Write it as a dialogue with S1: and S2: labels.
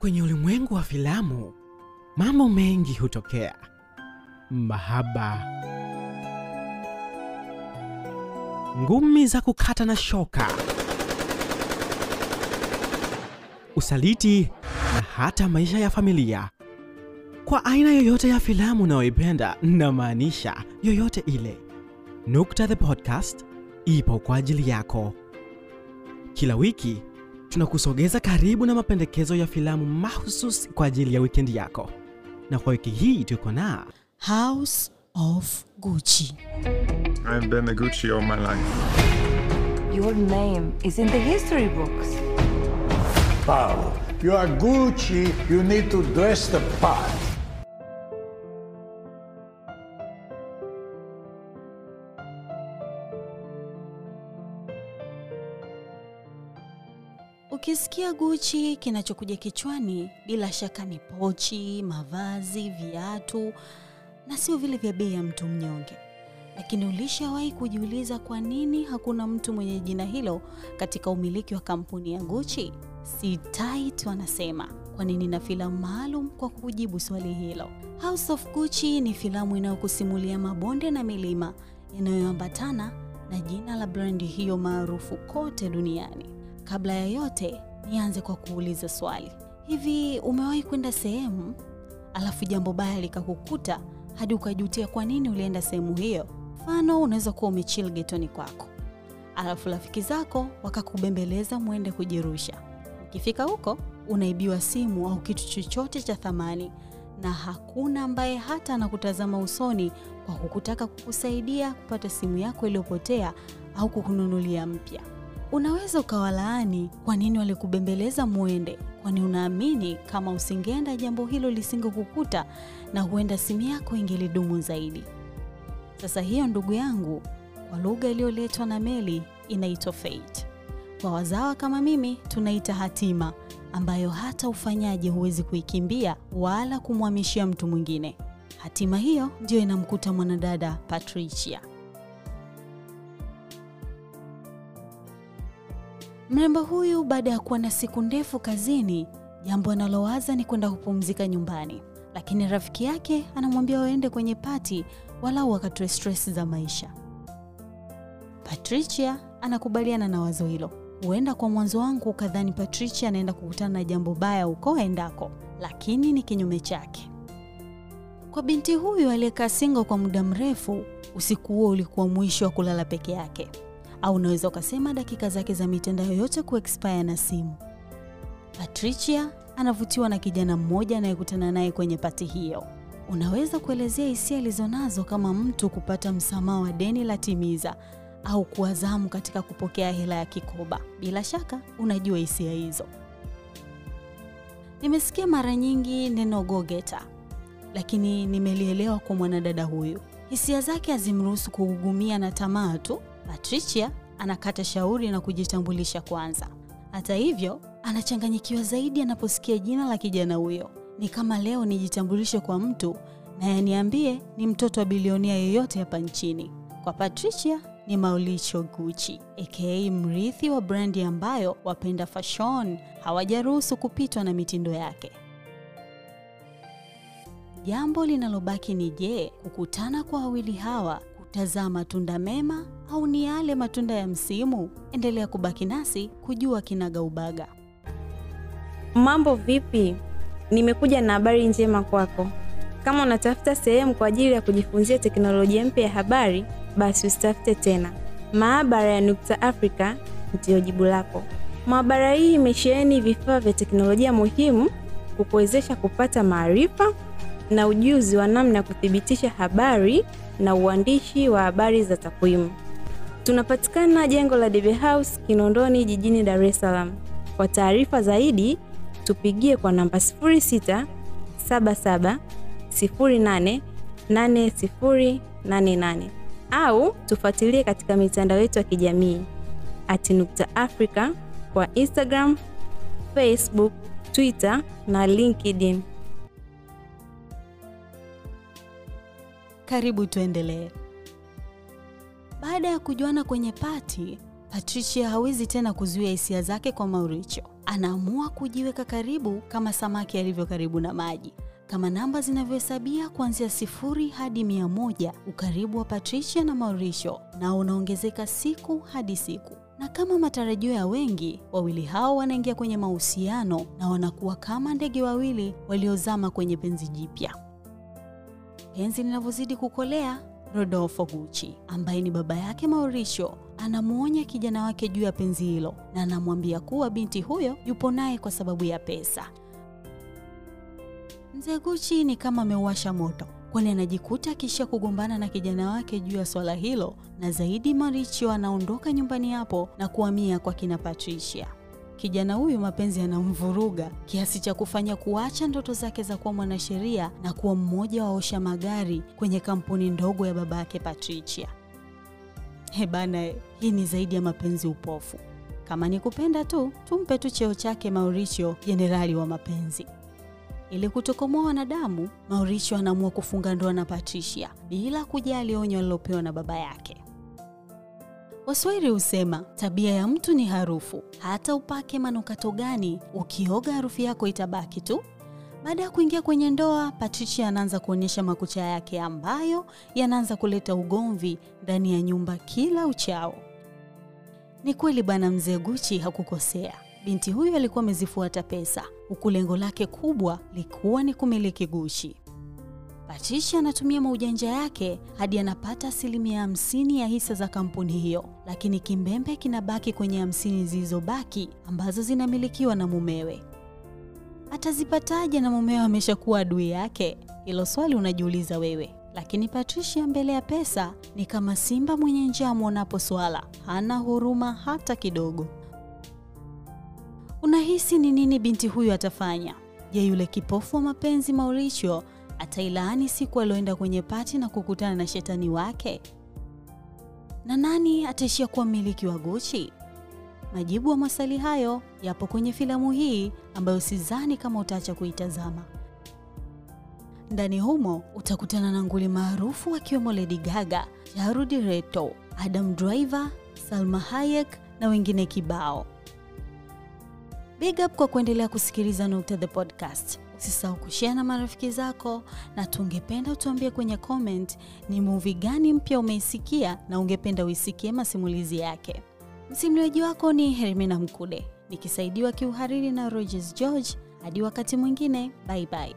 S1: Kwenye ulimwengu wa filamu, mambo mengi hutokea: mahaba, ngumi za kukata na shoka, usaliti na hata maisha ya familia. Kwa aina yoyote ya filamu unayoipenda, namaanisha yoyote ile, Nukta the Podcast ipo kwa ajili yako. Kila wiki tunakusogeza karibu na mapendekezo ya filamu mahususi kwa ajili ya wikendi yako, na kwa wiki hii tuko na
S2: House of Gucci.
S3: I've been a Gucci all my life.
S4: Your name is in the history books.
S5: Paolo, you are Gucci, you need to dress the part.
S2: Ukisikia Gucci, kinachokuja kichwani bila shaka ni pochi, mavazi, viatu na sio vile vya bei ya mtu mnyonge. Lakini ulishawahi kujiuliza kwa nini hakuna mtu mwenye jina hilo katika umiliki wa kampuni ya Gucci? Sit tight wanasema, nini, na filamu maalum kwa kujibu swali hilo. House of Gucci ni filamu inayokusimulia mabonde na milima yanayoambatana na jina la brandi hiyo maarufu kote duniani. Kabla ya yote, nianze kwa kuuliza swali. Hivi umewahi kwenda sehemu alafu jambo baya likakukuta hadi ukajutia kwa nini ulienda sehemu hiyo? Mfano, unaweza kuwa umechill getoni kwako, alafu rafiki zako wakakubembeleza mwende kujirusha. Ukifika huko, unaibiwa simu au kitu chochote cha thamani, na hakuna ambaye hata anakutazama usoni kwa kukutaka kukusaidia kupata simu yako iliyopotea au kukununulia mpya. Unaweza ukawalaani kwa nini walikubembeleza muende, kwani unaamini kama usingeenda jambo hilo lisingekukuta na huenda simu yako ingelidumu zaidi. Sasa hiyo, ndugu yangu, kwa lugha iliyoletwa na meli inaitwa fate. Kwa wazawa kama mimi tunaita hatima, ambayo hata ufanyaje huwezi kuikimbia wala kumhamishia mtu mwingine. Hatima hiyo ndiyo inamkuta mwanadada Patricia. Mrembo huyu baada ya kuwa na siku ndefu kazini, jambo analowaza ni kwenda kupumzika nyumbani, lakini rafiki yake anamwambia waende kwenye pati walau wakatoe stress za maisha. Patricia anakubaliana na wazo hilo. Huenda kwa mwanzo wangu ukadhani Patricia anaenda kukutana na jambo baya huko aendako, lakini ni kinyume chake. Kwa binti huyu aliyekaa single kwa muda mrefu, usiku huo ulikuwa mwisho wa kulala peke yake au unaweza ukasema dakika zake za mitandao yote kuexpire na simu. Patricia anavutiwa na kijana mmoja anayekutana naye kwenye pati hiyo. Unaweza kuelezea hisia alizonazo kama mtu kupata msamaha wa deni la timiza au kuwazamu katika kupokea hela ya kikoba. Bila shaka unajua hisia hizo. Nimesikia mara nyingi neno gogeta, lakini nimelielewa kwa mwanadada huyu. Hisia zake hazimruhusu kuugumia na tamaa tu. Patricia anakata shauri na kujitambulisha kwanza. Hata hivyo, anachanganyikiwa zaidi anaposikia jina la kijana huyo. Ni kama leo nijitambulishe kwa mtu na yaniambie ni mtoto wa bilionia yeyote hapa nchini. Kwa Patricia ni Mauricio Gucci aka mrithi wa brandi ambayo wapenda fashion hawajaruhusu kupitwa na mitindo yake. Jambo linalobaki ni je, kukutana kwa wawili hawa tazaa matunda mema au ni yale matunda ya msimu? Endelea kubaki nasi kujua kinaga ubaga.
S6: Mambo vipi? Nimekuja na habari njema kwako. Kama unatafuta sehemu kwa ajili ya kujifunzia teknolojia mpya ya habari, basi usitafute tena. Maabara ya Nukta Africa ndiyo jibu lako. Maabara hii imesheheni vifaa vya teknolojia muhimu kukuwezesha kupata maarifa na ujuzi wa namna ya kuthibitisha habari na uandishi wa habari za takwimu. Tunapatikana jengo la DB House Kinondoni jijini Dar es Salaam. Kwa taarifa zaidi tupigie kwa namba 06 77 08 8088 au tufuatilie katika mitandao yetu ya kijamii at Nukta Africa kwa Instagram, Facebook, Twitter na LinkedIn.
S2: Karibu tuendelee. Baada ya kujuana kwenye pati, Patricia hawezi tena kuzuia hisia zake kwa Mauricio. anaamua kujiweka karibu kama samaki alivyo karibu na maji. Kama namba zinavyohesabia kuanzia sifuri hadi mia moja, ukaribu wa Patricia na Mauricio nao unaongezeka siku hadi siku, na kama matarajio ya wengi, wawili hao wanaingia kwenye mahusiano na wanakuwa kama ndege wawili waliozama kwenye penzi jipya. Penzi linavyozidi kukolea, Rodolfo Gucci ambaye ni baba yake Mauricio anamwonya kijana wake juu ya penzi hilo na anamwambia kuwa binti huyo yupo naye kwa sababu ya pesa. Mzee Gucci ni kama ameuasha moto, kwani anajikuta kisha kugombana na kijana wake juu ya swala hilo, na zaidi Mauricio anaondoka nyumbani hapo na kuhamia kwa kina Patricia. Kijana huyu mapenzi yanamvuruga kiasi cha kufanya kuacha ndoto zake za kuwa mwanasheria na kuwa mmoja wa osha magari kwenye kampuni ndogo ya baba yake Patricia. Hebana, hii ni zaidi ya mapenzi upofu. Kama ni kupenda tu, tumpe tu cheo chake Mauricio, jenerali wa mapenzi. Ili kutokomoa wanadamu, Mauricio anaamua kufunga ndoa na Patricia bila kujali onyo alilopewa na baba yake. Waswahili husema tabia ya mtu ni harufu, hata upake manukato gani, ukioga harufu yako itabaki tu. Baada ya kuingia kwenye ndoa, Patricia anaanza kuonyesha makucha yake ambayo yanaanza kuleta ugomvi ndani ya nyumba kila uchao. Ni kweli bwana mzee Guchi hakukosea. Binti huyu alikuwa amezifuata pesa, huku lengo lake kubwa likuwa ni kumiliki Gucci. Patricia anatumia maujanja yake hadi anapata asilimia hamsini ya hisa za kampuni hiyo, lakini kimbembe kinabaki kwenye hamsini zilizobaki ambazo zinamilikiwa na mumewe. Atazipataje na mumewe ameshakuwa adui yake? Hilo swali unajiuliza wewe. Lakini Patricia mbele ya pesa ni kama simba mwenye njaa mwonapo swala, hana huruma hata kidogo. Unahisi ni nini binti huyu atafanya? Je, yule kipofu wa mapenzi Mauricio atailaani siku alioenda kwenye pati na kukutana na shetani wake? Na nani ataishia kuwa mmiliki wa Gucci? Majibu ya maswali hayo yapo kwenye filamu hii ambayo sidhani kama utaacha kuitazama. Ndani humo utakutana na nguli maarufu akiwemo Lady Gaga, Jared Leto, Adam Driver, Salma Hayek na wengine kibao. Big up kwa kuendelea kusikiliza Nukta the podcast. Usisahau kushare na marafiki zako, na tungependa utuambie kwenye comment ni movie gani mpya umeisikia na ungependa uisikie masimulizi yake. Msimuliaji wako ni Hermina Mkude nikisaidiwa kiuhariri na Rogers George. Hadi wakati mwingine, bye bye.